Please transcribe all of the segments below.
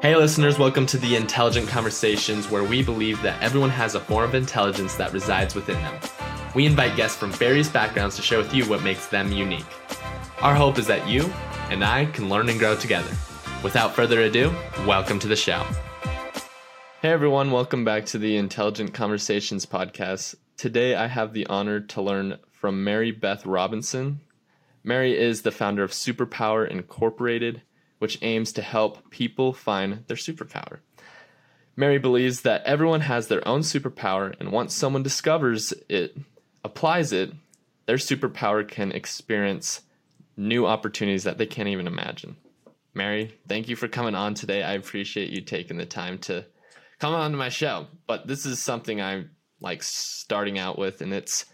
Hey, listeners, welcome to the Intelligent Conversations, where we believe that everyone has a form of intelligence that resides within them. We invite guests from various backgrounds to share with you what makes them unique. Our hope is that you and I can learn and grow together. Without further ado, welcome to the show. Hey, everyone, welcome back to the Intelligent Conversations podcast. Today, I have the honor to learn from Mary Beth Robinson. Mary is the founder of Superpower Incorporated which aims to help people find their superpower. Mary believes that everyone has their own superpower, and once someone discovers it, applies it, their superpower can experience new opportunities that they can't even imagine. Mary, thank you for coming on today. I appreciate you taking the time to come on to my show. But this is something I'm like starting out with, and it's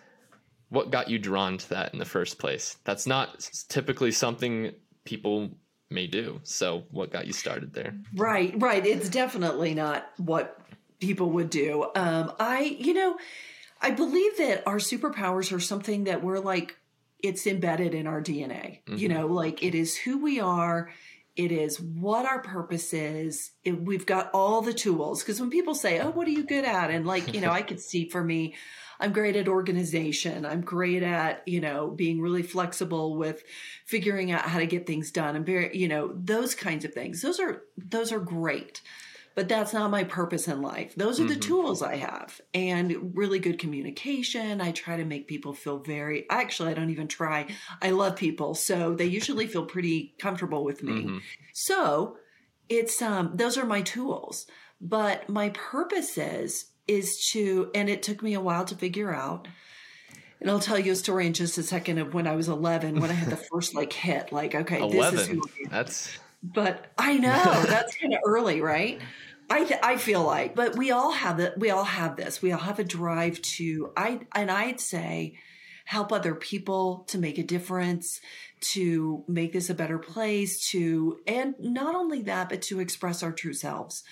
what got you drawn to that in the first place. That's not typically something people may do. So, what got you started there? Right, right. It's definitely not what people would do. Um, I, you know, I believe that our superpowers are something that we're like, it's embedded in our DNA. Mm-hmm. You know, like it is who we are. It is what our purpose is. It, we've got all the tools. Because when people say, "Oh, what are you good at?" and like, you know, I could see for me, I'm great at organization. I'm great at, you know, being really flexible with figuring out how to get things done. I'm very, you know, those kinds of things. Those are those are great. But that's not my purpose in life. Those are the mm-hmm. tools I have and really good communication. I try to make people feel very actually I don't even try. I love people, so they usually feel pretty comfortable with me. Mm-hmm. So, it's um those are my tools. But my purpose is is to, and it took me a while to figure out. And I'll tell you a story in just a second of when I was 11, when I had the first like hit, like, okay, 11. this is who i That's. But I know that's kind of early, right? I th- I feel like, but we all have it. We all have this. We all have a drive to I and I'd say help other people to make a difference, to make this a better place, to and not only that, but to express our true selves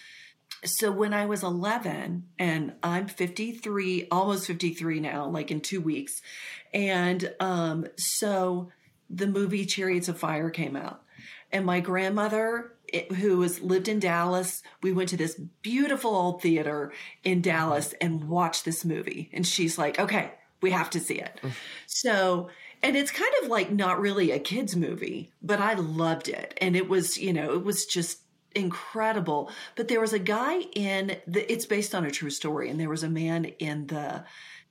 so when I was 11 and I'm 53, almost 53 now, like in two weeks. And um, so the movie Chariots of Fire came out. And my grandmother, who was lived in Dallas, we went to this beautiful old theater in Dallas and watched this movie. And she's like, okay, we have to see it. so, and it's kind of like not really a kids movie, but I loved it. And it was, you know, it was just incredible. But there was a guy in the, it's based on a true story, and there was a man in the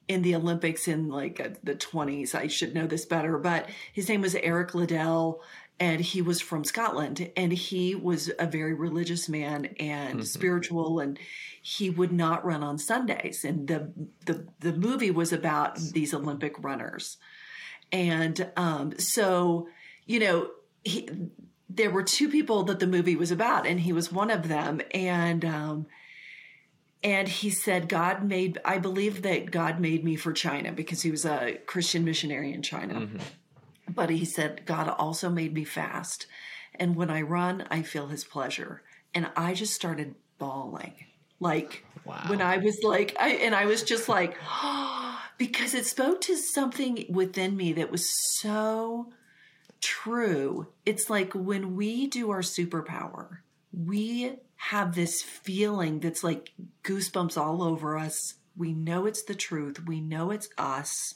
in the Olympics in like uh, the 20s. I should know this better, but his name was Eric Liddell and he was from Scotland and he was a very religious man and mm-hmm. spiritual and he would not run on Sundays and the the the movie was about these Olympic runners. And um so you know he there were two people that the movie was about, and he was one of them. And um, and he said, God made. I believe that God made me for China because he was a Christian missionary in China. Mm-hmm. But he said, God also made me fast, and when I run, I feel His pleasure. And I just started bawling, like wow. when I was like, I and I was just like, oh, because it spoke to something within me that was so true. It's like when we do our superpower, we have this feeling that's like goosebumps all over us. We know it's the truth, we know it's us.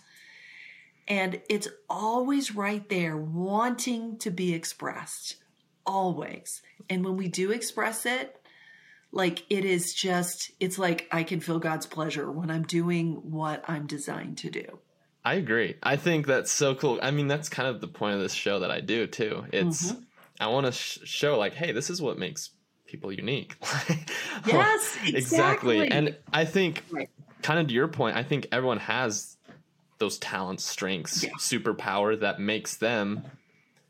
And it's always right there, wanting to be expressed. Always. And when we do express it, like it is just, it's like I can feel God's pleasure when I'm doing what I'm designed to do. I agree. I think that's so cool. I mean, that's kind of the point of this show that I do too. It's mm-hmm. I want to sh- show like, hey, this is what makes people unique. yes, exactly. exactly. And I think, right. kind of to your point, I think everyone has those talents, strengths, yeah. superpower that makes them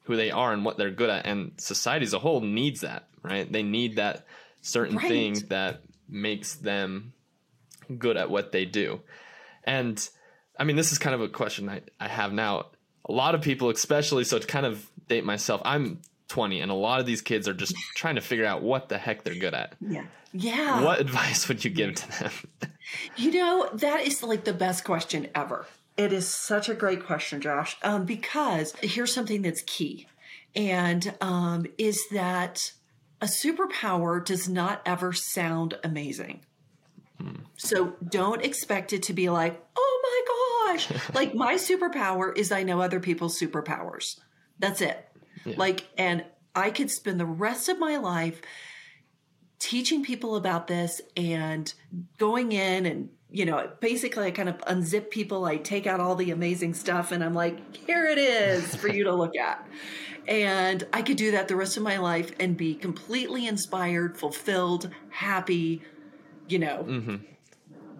who they are and what they're good at. And society as a whole needs that, right? They need that certain right. thing that makes them good at what they do. And I mean, this is kind of a question I, I have now. A lot of people, especially, so to kind of date myself, I'm 20, and a lot of these kids are just trying to figure out what the heck they're good at. Yeah. Yeah. What advice would you give to them? you know, that is like the best question ever. It is such a great question, Josh, um, because here's something that's key, and um, is that a superpower does not ever sound amazing. So don't expect it to be like, oh my gosh. like my superpower is I know other people's superpowers. That's it. Yeah. Like, and I could spend the rest of my life teaching people about this and going in and you know basically i kind of unzip people i take out all the amazing stuff and i'm like here it is for you to look at. And i could do that the rest of my life and be completely inspired fulfilled happy you know. Mm-hmm.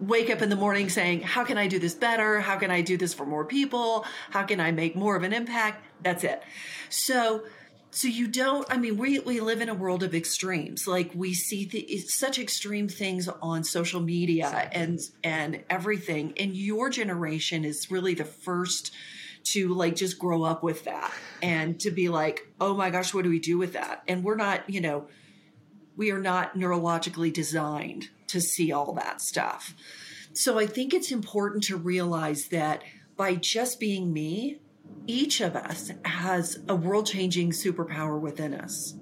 wake up in the morning saying how can i do this better? How can i do this for more people? How can i make more of an impact? That's it. So so you don't i mean we, we live in a world of extremes. Like we see the, such extreme things on social media and and everything. And your generation is really the first to like just grow up with that and to be like oh my gosh what do we do with that? And we're not you know we are not neurologically designed to see all that stuff. So i think it's important to realize that by just being me each of us has a world changing superpower within us.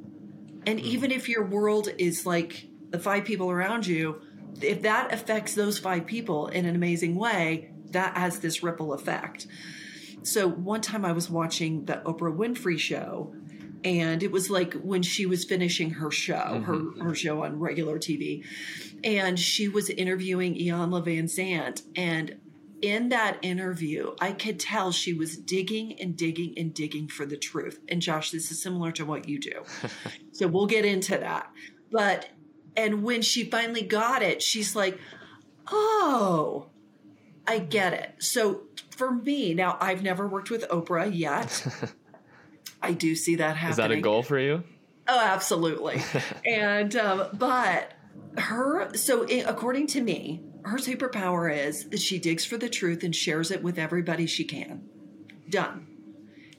And hmm. even if your world is like the five people around you, if that affects those five people in an amazing way, that has this ripple effect. So one time I was watching the Oprah Winfrey show and it was like when she was finishing her show, mm-hmm. her, her show on regular TV. And she was interviewing Iyanla Vanzant and in that interview, I could tell she was digging and digging and digging for the truth. And Josh, this is similar to what you do. so we'll get into that. But, and when she finally got it, she's like, oh, I get it. So for me, now I've never worked with Oprah yet. I do see that happening. Is that a goal for you? Oh, absolutely. and, um, but her, so it, according to me, her superpower is that she digs for the truth and shares it with everybody she can. Done.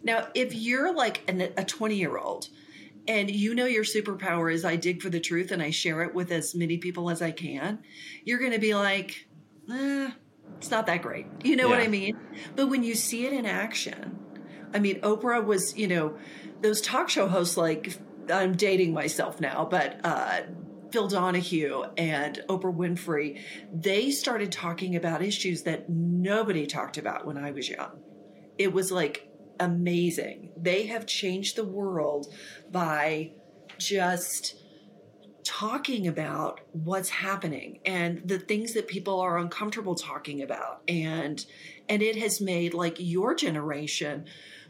Now, if you're like an, a 20 year old and you know your superpower is I dig for the truth and I share it with as many people as I can, you're going to be like, eh, it's not that great. You know what I mean? But when you see it in action, I mean, Oprah was, you know, those talk show hosts like, I'm dating myself now, but uh, Phil Donahue and Oprah Winfrey, they started talking about issues that nobody talked about when I was young. It was like amazing. They have changed the world by just talking about what's happening and the things that people are uncomfortable talking about and and it has made like your generation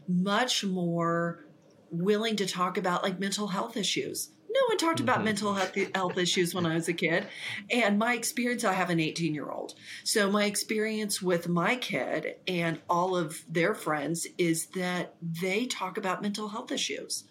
much more willing to talk about like mental health issues no one talked about mm-hmm. mental health, health issues when I was a kid. And my experience, I have an 18 year old. So my experience with my kid and all of their friends is that they talk about mental health issues.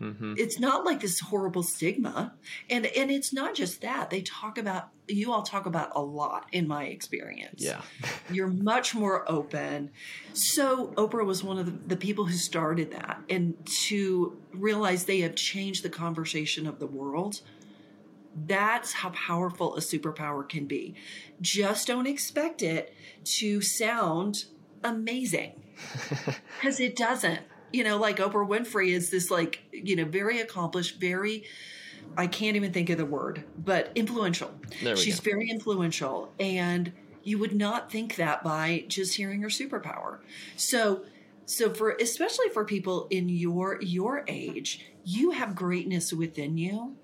Mm-hmm. It's not like this horrible stigma. And and it's not just that. They talk about you all talk about a lot in my experience. Yeah. You're much more open. So Oprah was one of the, the people who started that and to realize they have changed the conversation of the world. That's how powerful a superpower can be. Just don't expect it to sound amazing because it doesn't. You know, like Oprah Winfrey is this like, you know, very accomplished, very I can't even think of the word, but influential. She's go. very influential and you would not think that by just hearing her superpower. So so for especially for people in your your age, you have greatness within you.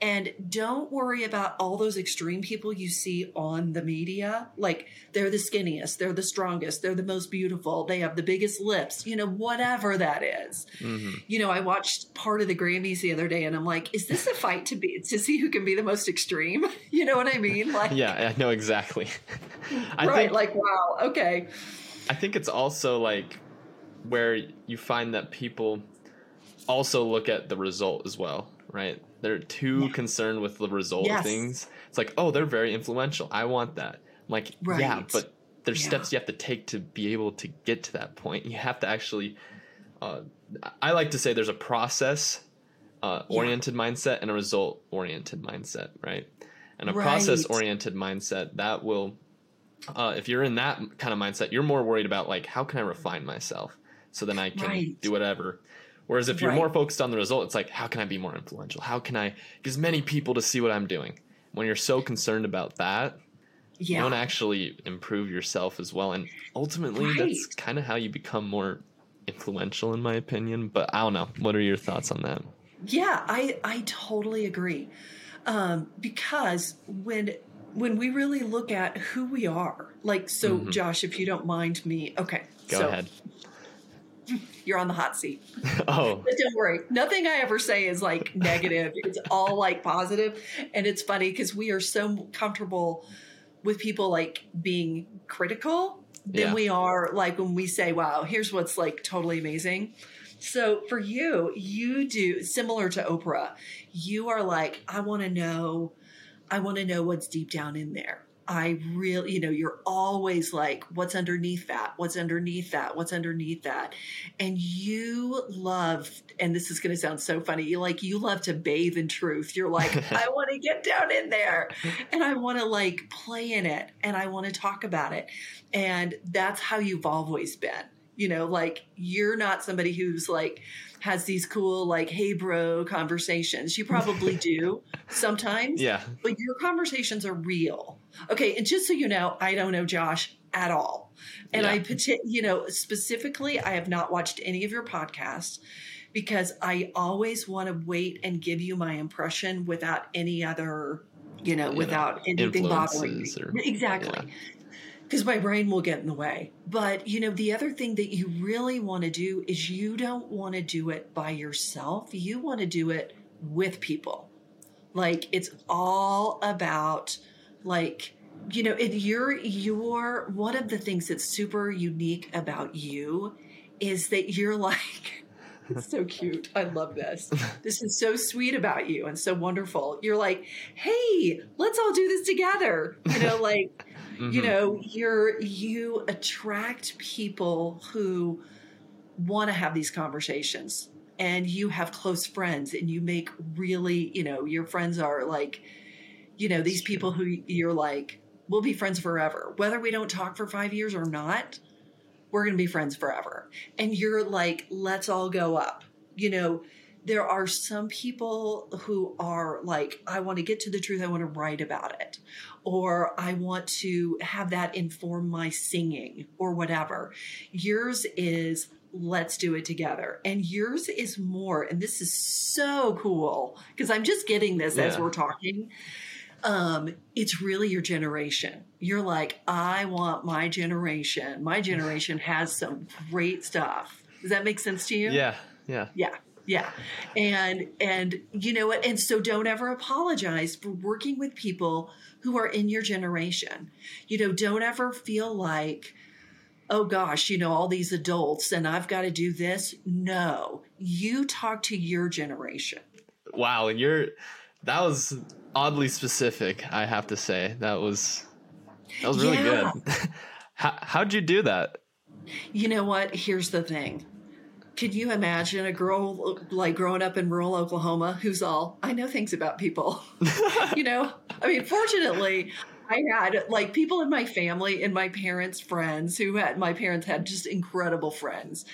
And don't worry about all those extreme people you see on the media. Like they're the skinniest, they're the strongest, they're the most beautiful, they have the biggest lips, you know, whatever that is. Mm-hmm. You know, I watched part of the Grammys the other day and I'm like, is this a fight to be to see who can be the most extreme? You know what I mean? Like Yeah, I know exactly. I right, think like wow, okay. I think it's also like where you find that people also look at the result as well, right? They're too concerned with the result Yes. of things. It's like, oh, they're very influential. I want that. I'm like, yeah, but there's Yeah. steps you have to take to be able to get to that point. You have to actually. Uh, I like to say there's a process uh, Yeah. oriented mindset and a result oriented mindset, right? And a Right. process oriented mindset that will uh, if you're in that kind of mindset, you're more worried about like how can I refine myself so then I can Right. do whatever. Whereas if you're Right. more focused on the result, it's like, how can I be more influential? How can I get as many people to see what I'm doing? When you're so concerned about that, you don't actually improve yourself as well. And ultimately, that's kind of how you become more influential, in my opinion. But I don't know. What are your thoughts on that? Yeah, I I totally agree. Um, because when when we really look at who we are, like so, Josh, if you don't mind me, okay, Mm-hmm. Go so ahead. You're on the hot seat. oh, But don't worry, nothing I ever say is like negative. It's all like positive, and it's funny because we are so comfortable with people like being critical than Yeah. we are like when we say, "Wow, here's what's like totally amazing." So for you, you do similar to Oprah. You are like, I want to know, I want to know what's deep down in there. I really, you know, you're always like, what's underneath that? What's underneath that? What's underneath that? And you love, and this is going to sound so funny, you like, you love to bathe in truth. You're like, I want to get down in there and I want to like play in it and I want to talk about it. And that's how you've always been. You know, like you're not somebody who's like has these cool, like, hey, bro conversations. You probably do sometimes yeah. but your conversations are real. Okay, and just so you know, I don't know Josh at all. And I Yeah. pati- you know, specifically I have not watched any of your podcasts because I always want to wait and give you my impression without any other, you know, Yeah, without anything bothering me. or- exactly. Because my brain will get in the way. But, you know, the other thing that you really want to do is you don't want to do it by yourself. You want to do it with people. Like it's all about like you know, it you're you're one of the things that's super unique about you is that you're like it's so cute. I love this. This is so sweet about you and so wonderful. You're like, "Hey, let's all do this together." You know, like you Mhm. know, you're you attract people who want to have these conversations and you have close friends and you make really, you know, your friends are like, you know, these people who you're like, we'll be friends forever. Whether we don't talk for five years or not, we're going to be friends forever. And you're like, let's all go up. You know, there are some people who are like, I want to get to the truth. I want to write about it. Or I want to have that inform my singing or whatever. Yours is, let's do it together. And yours is more, and this is so cool because I'm just getting this as we're talking. Um, it's really your generation. You're like, I want my generation. My generation has some great stuff. Does that make sense to you? Yeah. Yeah. Yeah. Yeah. And and you know what? And so don't ever apologize for working with people who are in your generation. You know, don't ever feel like, oh gosh, you know, all these adults and I've got to do this. No. You talk to your generation. Wow. And you're, that was oddly specific, I have to say. That was, that was really Yeah. good. How, how'd you do that? You know what? Here's the thing. Could you imagine a girl like growing up in rural Oklahoma who's all, I know things about people? you know, I mean, fortunately, I had like people in my family and my parents' friends who had my parents had just incredible friends,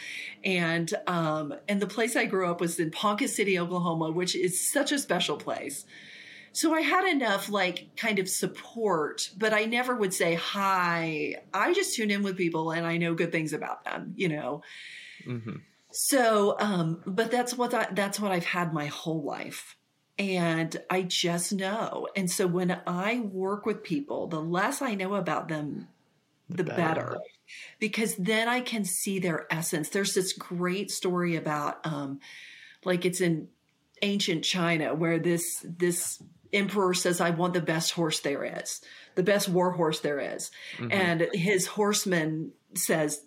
and um, and the place I grew up was in Ponca City, Oklahoma, which is such a special place. So I had enough like kind of support, but I never would say hi. I just tune in with people and I know good things about them, you know. hmm So, um, but that's what I, that's what I've had my whole life. And I just know. And so when I work with people, the less I know about them, the better. better. Because then I can see their essence. There's this great story about um like it's in ancient China where this this emperor says I want the best horse there is, the best war horse there is. Mhm. And his horseman says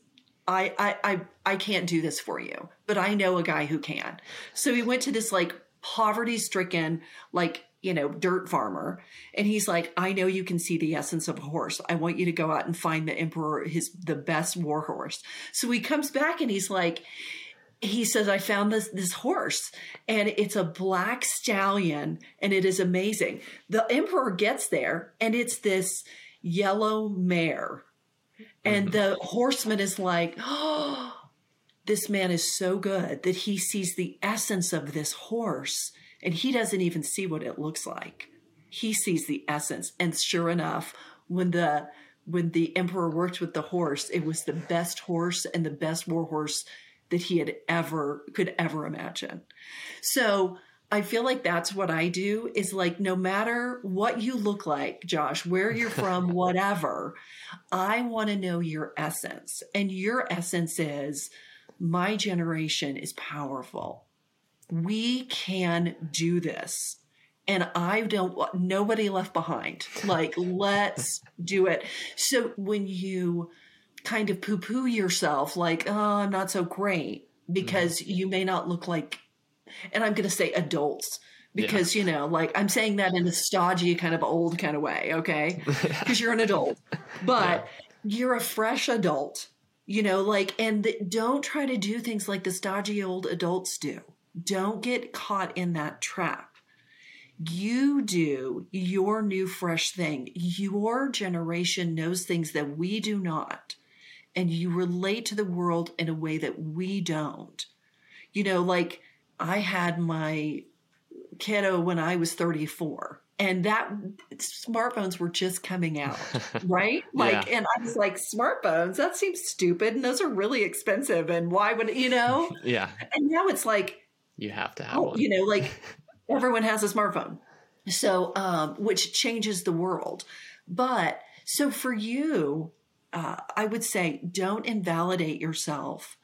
I, I I I can't do this for you, but I know a guy who can. So he went to this like poverty stricken, like, you know, dirt farmer. And he's like, I know you can see the essence of a horse. I want you to go out and find the emperor, his the best war horse. So he comes back and he's like, he says, I found this this horse and it's a black stallion and it is amazing. The emperor gets there and it's this yellow mare. And mm-hmm. the horseman is like, oh, this man is so good that he sees the essence of this horse and he doesn't even see what it looks like. He sees the essence. And sure enough, when the when the emperor worked with the horse, it was the best horse and the best war horse that he had ever could ever imagine. So I feel like that's what I do is like no matter what you look like, Josh, where you're from, whatever, I want to know your essence. And your essence is my generation is powerful. We can do this. And I don't want nobody left behind. Like, let's do it. So when you kind of poo poo yourself, like, oh, I'm not so great because mm-hmm. you may not look like, and I'm going to say adults because, yeah. you know, like I'm saying that in a stodgy kind of old kind of way, okay? Because you're an adult, but yeah. you're a fresh adult you know like and the, don't try to do things like the stodgy old adults do don't get caught in that trap you do your new fresh thing your generation knows things that we do not and you relate to the world in a way that we don't you know like i had my kiddo when i was 34 and that smartphones were just coming out, right? Like, yeah. and I was like, smartphones, that seems stupid. And those are really expensive. And why would, you know? yeah. And now it's like, you have to have oh, one. You know, like everyone has a smartphone. So, um, which changes the world. But so for you, uh, I would say don't invalidate yourself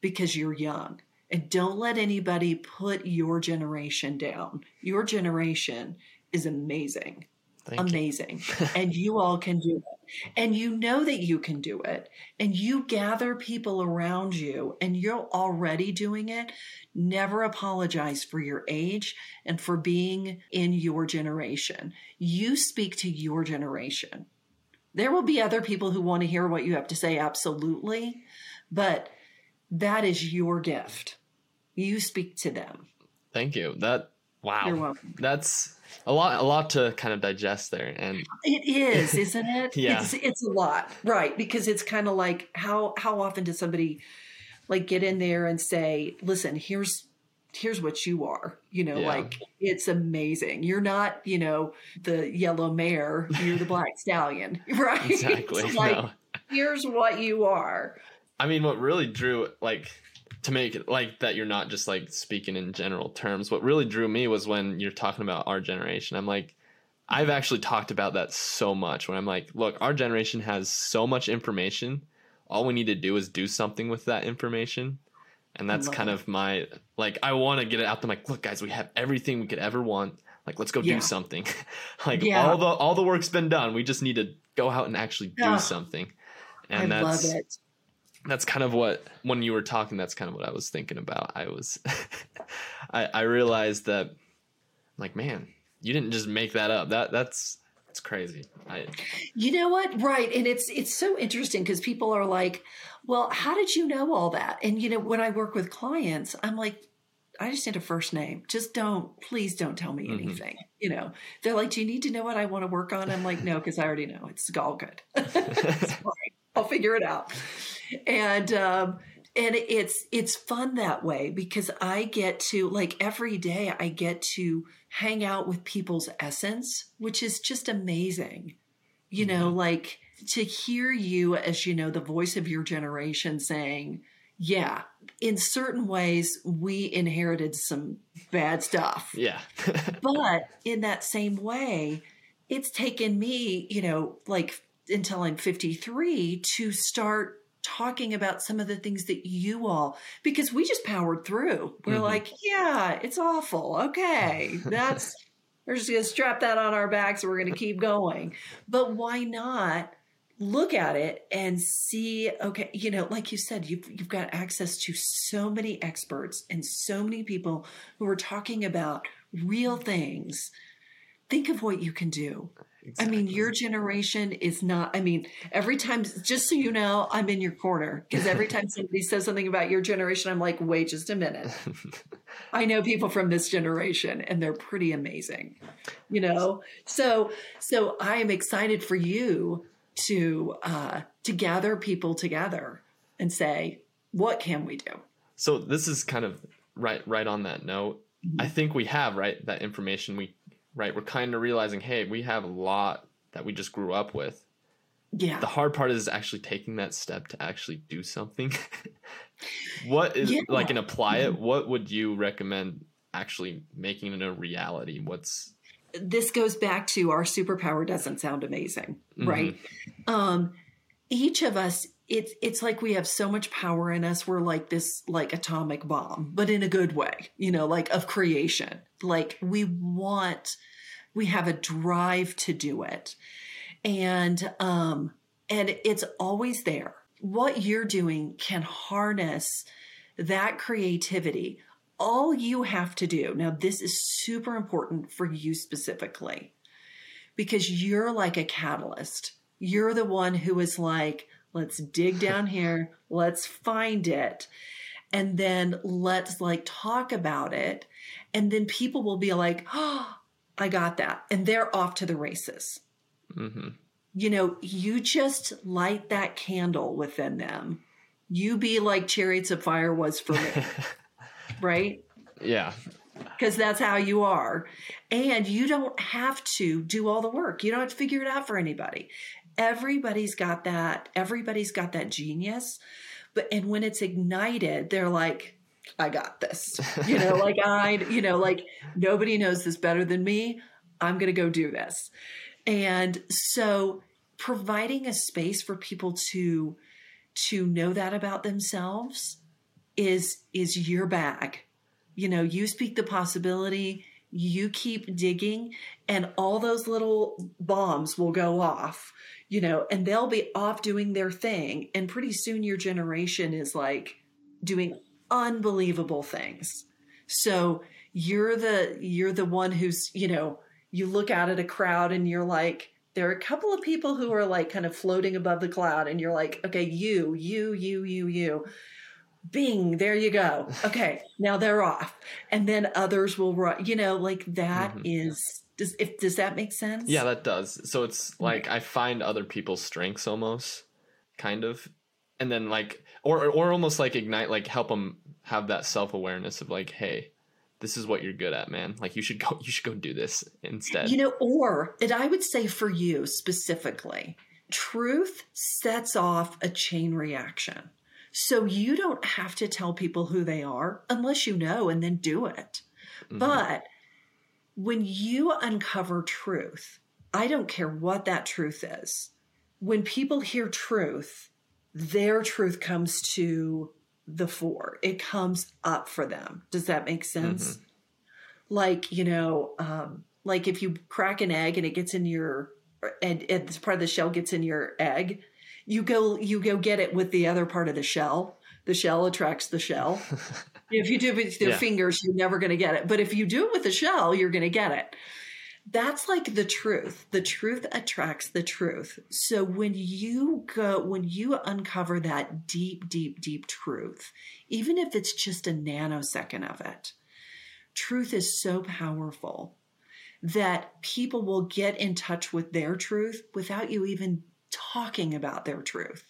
because you're young. And don't let anybody put your generation down. Your generation is amazing. Thank amazing. You. and you all can do it. And you know that you can do it. And you gather people around you and you're already doing it. Never apologize for your age and for being in your generation. You speak to your generation. There will be other people who want to hear what you have to say, absolutely. But that is your gift. You speak to them. Thank you. That, wow. You're welcome. That's a lot a lot to kind of digest there and it is isn't it yeah it's, it's a lot right because it's kind of like how how often does somebody like get in there and say listen here's here's what you are you know yeah. like it's amazing you're not you know the yellow mare you're the black stallion right exactly like no. here's what you are i mean what really drew like to make it like that you're not just like speaking in general terms. What really drew me was when you're talking about our generation. I'm like i've actually talked about that so much when i'm like look our generation has so much information. All we need to do is do something with that information. And that's kind of my like i want to get it out there like look guys we have everything we could ever want. Like let's go yeah. do something. Like yeah. all the all the work's been done. We just need to go out and actually do something. And I that's that's kind of what when you were talking that's kind of what i was thinking about i was I, I realized that like man you didn't just make that up that that's it's crazy I, you know what right and it's it's so interesting because people are like well how did you know all that and you know when i work with clients i'm like I just need a first name. Just don't, please don't tell me mm-hmm. anything. Mm-hmm. You know, they're like, do you need to know what I want to work on? I'm like, no, because I already know. It's all good. I'll figure it out and um, and it's it's fun that way because I get to like every day I get to hang out with people's essence, which is just amazing. You know, mm-hmm. like to hear you as you know the voice of your generation saying, "Yeah, in certain ways we inherited some bad stuff." Yeah. but in that same way, it's taken me, you know, like until I'm 53 to start talking about some of the things that you all because we just powered through. We're mm-hmm. like, yeah, it's awful. Okay, that's we're just gonna strap that on our backs. And we're gonna keep going. But why not? look at it and see okay you know like you said you've, you've got access to so many experts and so many people who are talking about real things think of what you can do Exactly. I mean, your generation is not, I mean, every time, just so you know, I'm in your corner because every time somebody says something about your generation, I'm like, wait just a minute. I know people from this generation and they're pretty amazing, you know? So, so I am excited for you to, uh, to gather people together and say, What can we do? So this is kind of right right on that note. Mm-hmm. I think we have right that information. We right we're kind of realizing, hey, we have a lot that we just grew up with. Yeah. The hard part is actually taking that step to actually do something. what is yeah. like and apply it? What would you recommend actually making it a reality? What's this goes back to our superpower doesn't sound amazing, mm-hmm. right? Um, each of us, it's it's like we have so much power in us. We're like this like atomic bomb, but in a good way, you know, like of creation. Like we want, we have a drive to do it, and um, and it's always there. What you're doing can harness that creativity all you have to do now, this is super important for you specifically because you're like a catalyst. You're the one who is like, let's dig down here, let's find it, and then let's like talk about it. And then people will be like, oh, I got that. And they're off to the races. Mm-hmm. You know, you just light that candle within them. You be like Chariots of Fire was for me. right? Yeah. Because that's how you are. And you don't have to do all the work. You don't have to figure it out for anybody. Everybody's got that, everybody's got that genius. But and when it's ignited, they're like, I got this. You know, like I, you know, like nobody knows this better than me. I'm going to go do this. And so providing a space for people to to know that about themselves is is your bag. You know, you speak the possibility, you keep digging, and all those little bombs will go off, you know, and they'll be off doing their thing. And pretty soon your generation is like doing unbelievable things. So you're the you're the one who's, you know, you look out at a crowd and you're like, there are a couple of people who are like kind of floating above the cloud and you're like okay you you you you you. Bing there you go. Okay now they're off. And then others will run you know like that mm-hmm. is does if does that make sense? Yeah that does. So it's like i find other people's strengths almost kind of. And then like or or almost like ignite like help them have that self-awareness of like hey this is what you're good at man like you should go you should go do this instead you know or and i would say for you specifically truth sets off a chain reaction so you don't have to tell people who they are unless you know and then do it. Mm-hmm. But when you uncover truth, I don't care what that truth is. When people hear truth, their truth comes to the fore. It comes up for them. Does that make sense? Mm-hmm. Like, you know, um, like if you crack an egg and it gets in your and, and part of the shell gets in your egg, you go you go get it with the other part of the shell. The shell attracts the shell. if you do it with your yeah. fingers, you're never going to get it. But if you do it with the shell, you're going to get it. That's like the truth. The truth attracts the truth. So when you go, when you uncover that deep, deep, deep truth, even if it's just a nanosecond of it, truth is so powerful that people will get in touch with their truth without you even talking about their truth.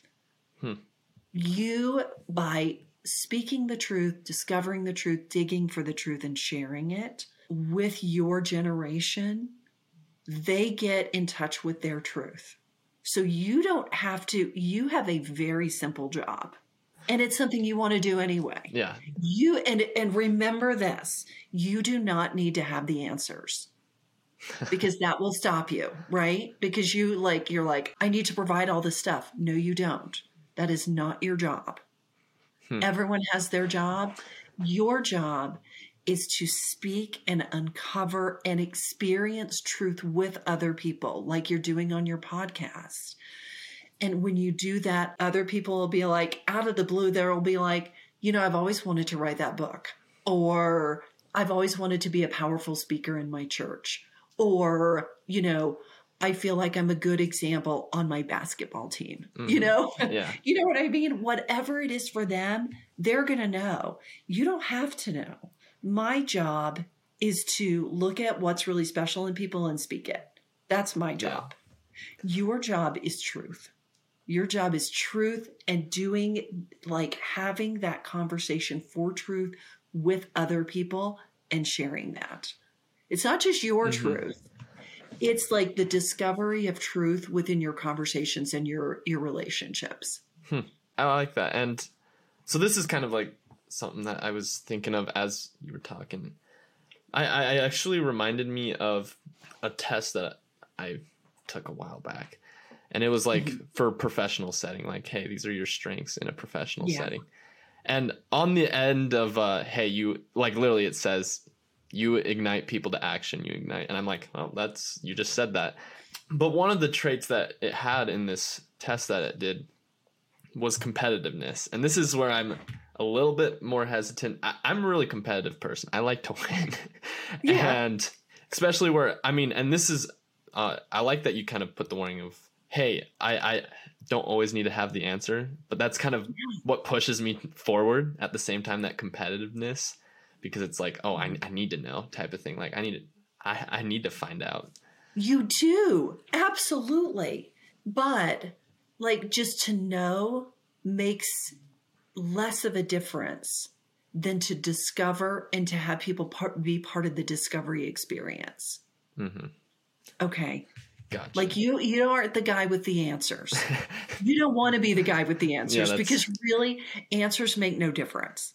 Hmm. You, by speaking the truth, discovering the truth, digging for the truth, and sharing it with your generation, they get in touch with their truth. So you don't have to, you have a very simple job. And it's something you want to do anyway. Yeah. You and and remember this. You do not need to have the answers because that will stop you, right? Because you like, you're like, I need to provide all this stuff. No, you don't. That is not your job. Hmm. Everyone has their job. Your job is to speak and uncover and experience truth with other people, like you're doing on your podcast. And when you do that, other people will be like, out of the blue, there will be like, you know, I've always wanted to write that book, or I've always wanted to be a powerful speaker in my church, or, you know, I feel like I'm a good example on my basketball team. Mm-hmm. You know? Yeah. you know what I mean? Whatever it is for them, they're going to know. You don't have to know. My job is to look at what's really special in people and speak it. That's my job. Your job is truth. Your job is truth and doing like having that conversation for truth with other people and sharing that. It's not just your mm-hmm. truth. It's like the discovery of truth within your conversations and your your relationships. Hmm. I like that. And so this is kind of like something that I was thinking of as you were talking. I, I actually reminded me of a test that I took a while back. And it was like mm-hmm. for professional setting, like, hey, these are your strengths in a professional yeah. setting. And on the end of uh, hey, you like literally it says you ignite people to action, you ignite. And I'm like, oh, that's you just said that. But one of the traits that it had in this test that it did was competitiveness. And this is where I'm a little bit more hesitant. I, am a really competitive person. I like to win. yeah. And especially where I mean, and this is uh, I like that you kind of put the warning of, hey, I, I don't always need to have the answer, but that's kind of what pushes me forward at the same time that competitiveness because it's like, oh, I, I need to know type of thing. Like I need to, I, I need to find out. You do. Absolutely. But like just to know makes less of a difference than to discover and to have people part, be part of the discovery experience. Mm-hmm. Okay. Gotcha. Like you, you aren't the guy with the answers. you don't want to be the guy with the answers yeah, because really, answers make no difference.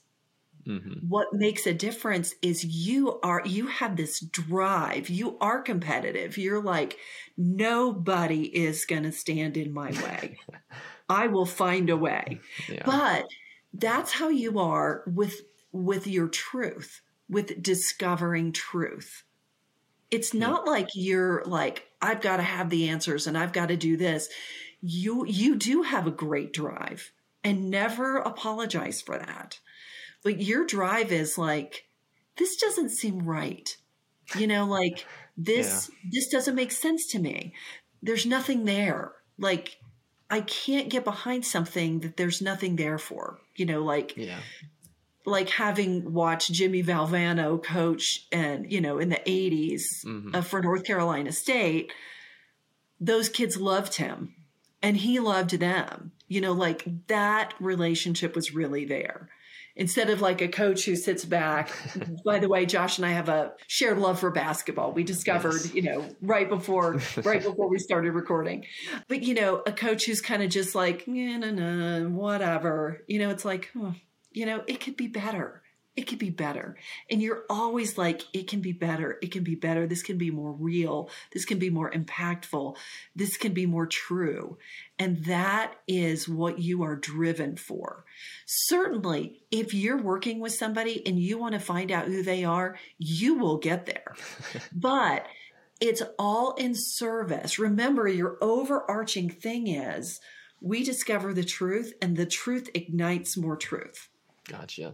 Mm-hmm. What makes a difference is you are you have this drive. You are competitive. You're like nobody is going to stand in my way. I will find a way. Yeah. But that's how you are with with your truth, with discovering truth. It's not yeah. like you're like I've got to have the answers and I've got to do this. You you do have a great drive and never apologize for that. But your drive is like this doesn't seem right. You know, like this yeah. this doesn't make sense to me. There's nothing there. Like I can't get behind something that there's nothing there for. You know, like yeah. like having watched Jimmy Valvano coach and you know in the 80s mm-hmm. uh, for North Carolina State, those kids loved him and he loved them. You know, like that relationship was really there instead of like a coach who sits back. By the way, Josh and I have a shared love for basketball. We discovered, yes. you know, right before right before we started recording. But you know, a coach who's kind of just like, yeah, no, no, whatever. You know, it's like, oh, you know, it could be better it could be better. And you're always like, it can be better. It can be better. This can be more real. This can be more impactful. This can be more true. And that is what you are driven for. Certainly, if you're working with somebody and you want to find out who they are, you will get there. but it's all in service. Remember, your overarching thing is we discover the truth and the truth ignites more truth. Gotcha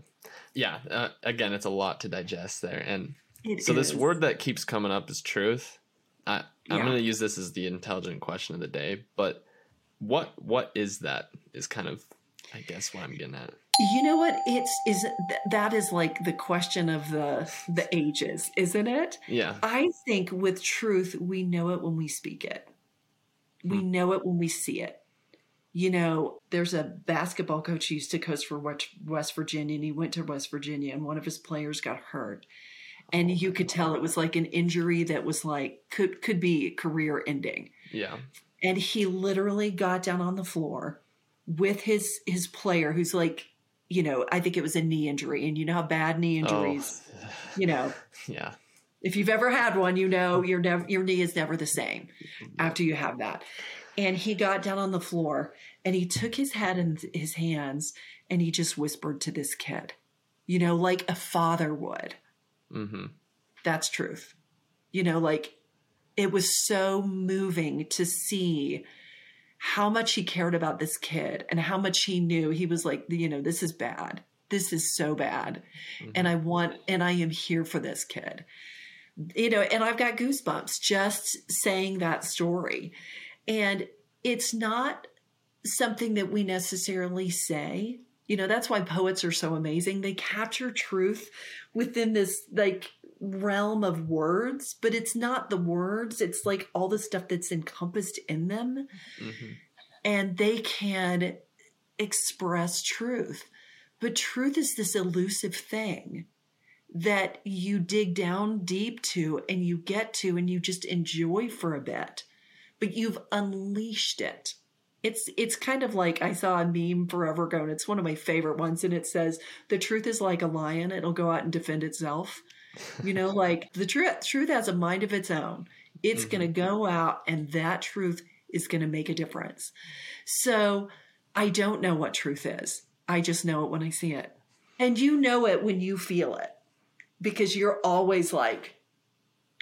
yeah, uh, again, it's a lot to digest there. And it so is. this word that keeps coming up is truth. I, I'm yeah. going to use this as the intelligent question of the day, but what what is that? Is kind of, I guess, what I'm getting at. You know what? It's is that is like the question of the the ages, isn't it? Yeah. I think with truth, we know it when we speak it. We hmm. know it when we see it you know, there's a basketball coach who used to coach for West Virginia, and he went to West Virginia, and one of his players got hurt, and oh. you could tell it was like an injury that was like could could be career ending. Yeah, and he literally got down on the floor with his his player, who's like, you know, I think it was a knee injury, and you know how bad knee oh. injuries, oh. you know, yeah. If you've ever had one, you know your never your knee is never the same after you have that. And he got down on the floor and he took his head in his hands and he just whispered to this kid, you know, like a father would. Mm-hmm. That's truth. You know, like it was so moving to see how much he cared about this kid and how much he knew. He was like, you know, this is bad. This is so bad. Mm-hmm. And I want, and I am here for this kid. You know, and I've got goosebumps just saying that story. And it's not something that we necessarily say. You know, that's why poets are so amazing. They capture truth within this like realm of words, but it's not the words, it's like all the stuff that's encompassed in them. Mm-hmm. and they can express truth. But truth is this elusive thing that you dig down deep to and you get to and you just enjoy for a bit, but you've unleashed it. It's it's kind of like I saw a meme forever ago, and it's one of my favorite ones, and it says, "The truth is like a lion; it'll go out and defend itself." You know, like the truth truth has a mind of its own. It's mm-hmm. going to go out, and that truth is going to make a difference. So I don't know what truth is. I just know it when I see it, and you know it when you feel it, because you're always like.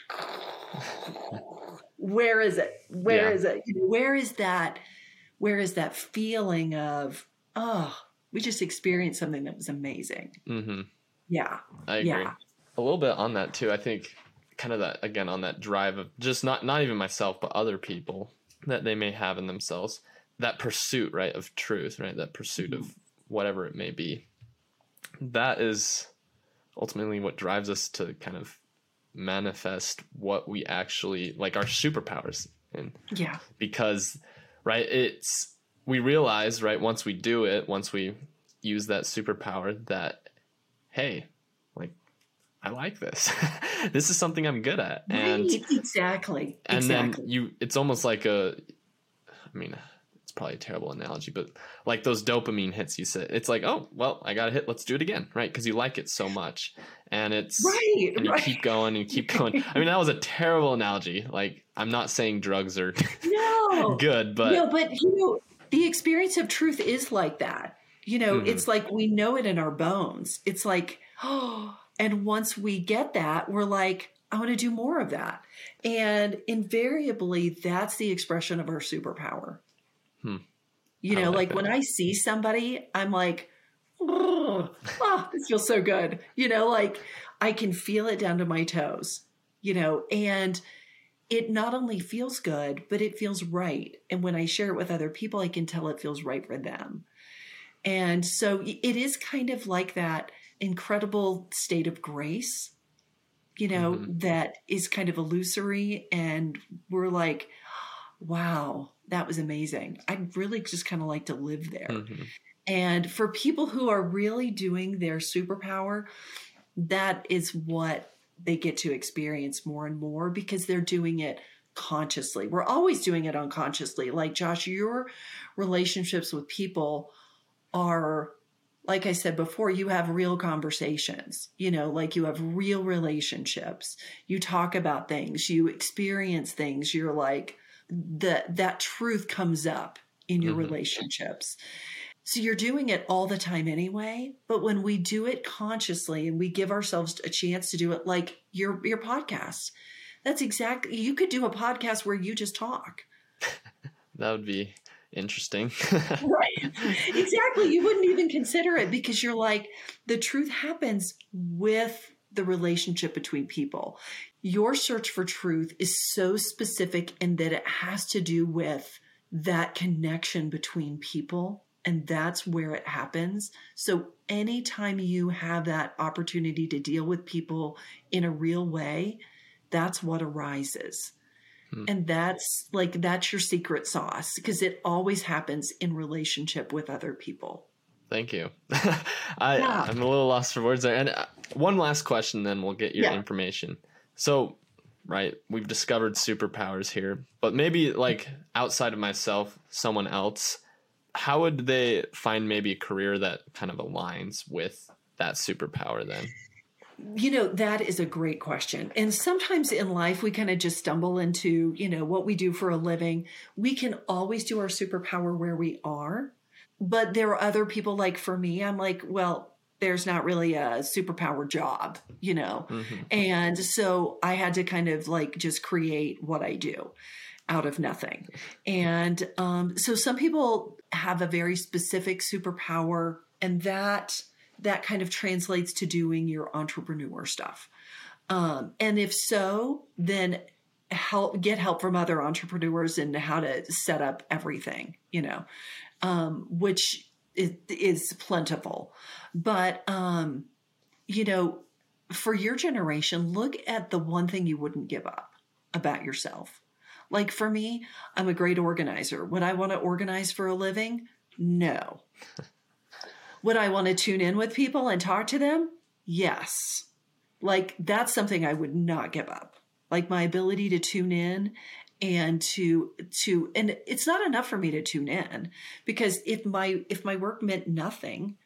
Where is it? Where yeah. is it? Where is that? Where is that feeling of, oh, we just experienced something that was amazing? Mm-hmm. Yeah. I agree. Yeah. A little bit on that too. I think kind of that again on that drive of just not not even myself but other people that they may have in themselves that pursuit right of truth right that pursuit mm-hmm. of whatever it may be that is ultimately what drives us to kind of manifest what we actually like our superpowers and yeah because right? It's we realize, right, once we do it, once we use that superpower that hey, like I like this. this is something I'm good at. And right, exactly. And exactly. then you it's almost like a I mean, probably a terrible analogy, but like those dopamine hits you said, it's like, oh, well, I got a hit, let's do it again, right? Because you like it so much. And it's right, and you right. keep going and you keep going. I mean, that was a terrible analogy. Like, I'm not saying drugs are no. good, but No, but you know, the experience of truth is like that. You know, mm-hmm. it's like we know it in our bones. It's like, oh, and once we get that, we're like, I want to do more of that. And invariably, that's the expression of our superpower. Hmm. You know, like, like when I see somebody, I'm like, oh, oh, this feels so good. You know, like I can feel it down to my toes, you know, and it not only feels good, but it feels right. And when I share it with other people, I can tell it feels right for them. And so it is kind of like that incredible state of grace, you know, mm-hmm. that is kind of illusory. And we're like, wow, that was amazing. I'd really just kind of like to live there. Mm-hmm. And for people who are really doing their superpower, that is what they get to experience more and more because they're doing it consciously. We're always doing it unconsciously. Like Josh, your relationships with people are like I said before, you have real conversations, you know, like you have real relationships. You talk about things, you experience things. You're like, that that truth comes up in your mm-hmm. relationships. So you're doing it all the time anyway, but when we do it consciously and we give ourselves a chance to do it like your your podcast. That's exactly you could do a podcast where you just talk. that would be interesting. right. Exactly. You wouldn't even consider it because you're like the truth happens with the relationship between people. Your search for truth is so specific in that it has to do with that connection between people, and that's where it happens. So, anytime you have that opportunity to deal with people in a real way, that's what arises. Hmm. And that's like, that's your secret sauce because it always happens in relationship with other people. Thank you. I, yeah. I'm a little lost for words there. And uh, one last question, then we'll get your yeah. information. So, right, we've discovered superpowers here, but maybe like outside of myself, someone else, how would they find maybe a career that kind of aligns with that superpower then? You know, that is a great question. And sometimes in life, we kind of just stumble into, you know, what we do for a living. We can always do our superpower where we are. But there are other people like for me, I'm like, well, there's not really a superpower job, you know? Mm-hmm. And so I had to kind of like just create what I do out of nothing. And um, so some people have a very specific superpower, and that that kind of translates to doing your entrepreneur stuff. Um, and if so, then help get help from other entrepreneurs and how to set up everything, you know, um, which is, is plentiful. But, um, you know, for your generation, look at the one thing you wouldn't give up about yourself. Like for me, I'm a great organizer. Would I want to organize for a living? No. Would I want to tune in with people and talk to them? Yes. Like that's something I would not give up. Like my ability to tune in and to to and it's not enough for me to tune in because if my if my work meant nothing,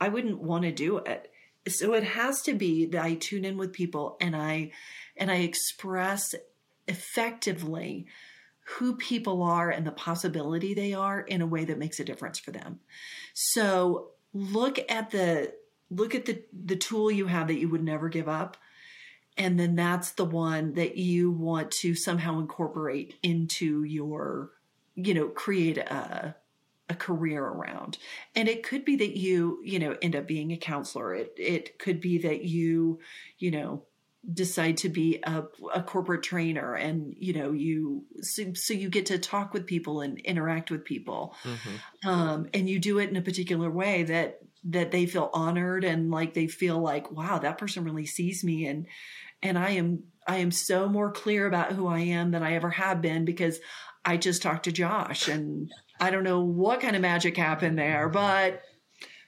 I wouldn't want to do it. So it has to be that I tune in with people and I and I express effectively who people are and the possibility they are in a way that makes a difference for them. So look at the look at the the tool you have that you would never give up and then that's the one that you want to somehow incorporate into your you know create a a career around. And it could be that you you know end up being a counselor. It it could be that you you know decide to be a, a corporate trainer and you know you so, so, you get to talk with people and interact with people. Mm-hmm. um, and you do it in a particular way that that they feel honored and like they feel like wow that person really sees me and and i am i am so more clear about who i am than i ever have been because i just talked to josh and i don't know what kind of magic happened there but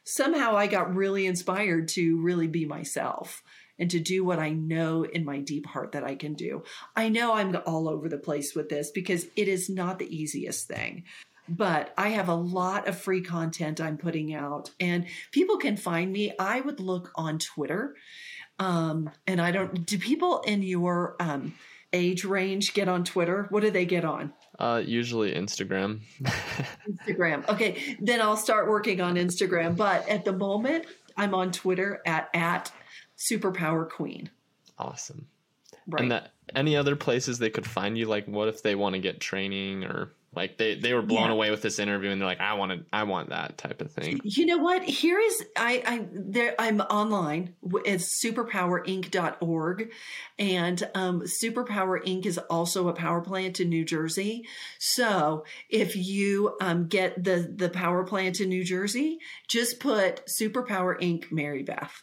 somehow i got really inspired to really be myself and to do what I know in my deep heart that I can do. I know I'm all over the place with this because it is not the easiest thing. But I have a lot of free content I'm putting out, and people can find me. I would look on Twitter. Um, and I don't, do people in your um, age range get on Twitter? What do they get on? Uh, usually Instagram. Instagram. Okay, then I'll start working on Instagram. But at the moment, I'm on Twitter at at superpower queen. Awesome. Right. And that any other places they could find you? Like, what if they want to get training or like they they were blown yeah. away with this interview and they're like, I want to, I want that type of thing. You know what? Here is I I there I'm online. It's superpowerinc.org, and um, Superpower Inc is also a power plant in New Jersey. So if you um, get the the power plant in New Jersey, just put Superpower Inc. Mary Beth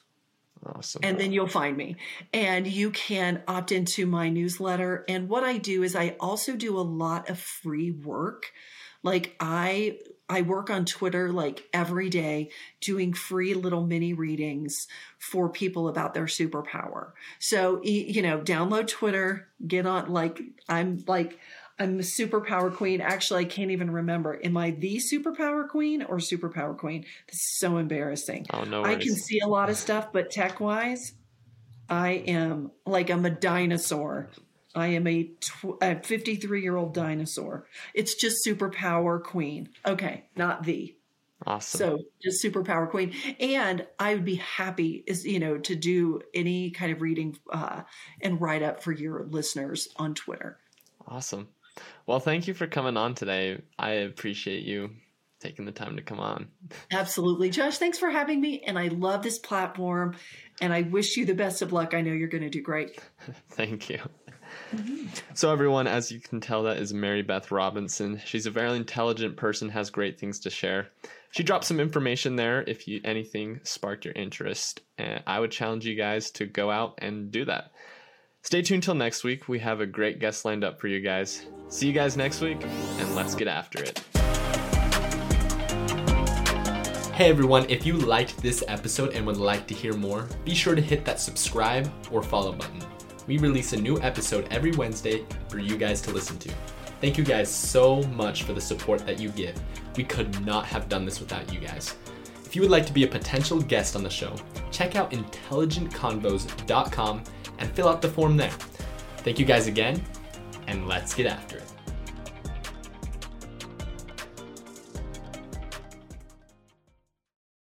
Awesome. And then you'll find me. And you can opt into my newsletter. And what I do is I also do a lot of free work. Like I I work on Twitter like every day doing free little mini readings for people about their superpower. So you know, download Twitter, get on like I'm like I'm a superpower queen. Actually, I can't even remember. Am I the superpower queen or superpower queen? This is so embarrassing. Oh no! I can see a lot of stuff, but tech wise, I am like I'm a dinosaur. I am a, a 53 year old dinosaur. It's just superpower queen. Okay, not the. Awesome. So just superpower queen, and I would be happy, is you know, to do any kind of reading uh, and write up for your listeners on Twitter. Awesome. Well, thank you for coming on today. I appreciate you taking the time to come on. Absolutely. Josh, thanks for having me. And I love this platform and I wish you the best of luck. I know you're going to do great. Thank you. Mm-hmm. So, everyone, as you can tell, that is Mary Beth Robinson. She's a very intelligent person, has great things to share. She dropped some information there if you anything sparked your interest. And I would challenge you guys to go out and do that. Stay tuned till next week. We have a great guest lined up for you guys. See you guys next week, and let's get after it. Hey everyone, if you liked this episode and would like to hear more, be sure to hit that subscribe or follow button. We release a new episode every Wednesday for you guys to listen to. Thank you guys so much for the support that you give. We could not have done this without you guys. If you would like to be a potential guest on the show, check out intelligentconvos.com and fill out the form there. Thank you guys again, and let's get after it.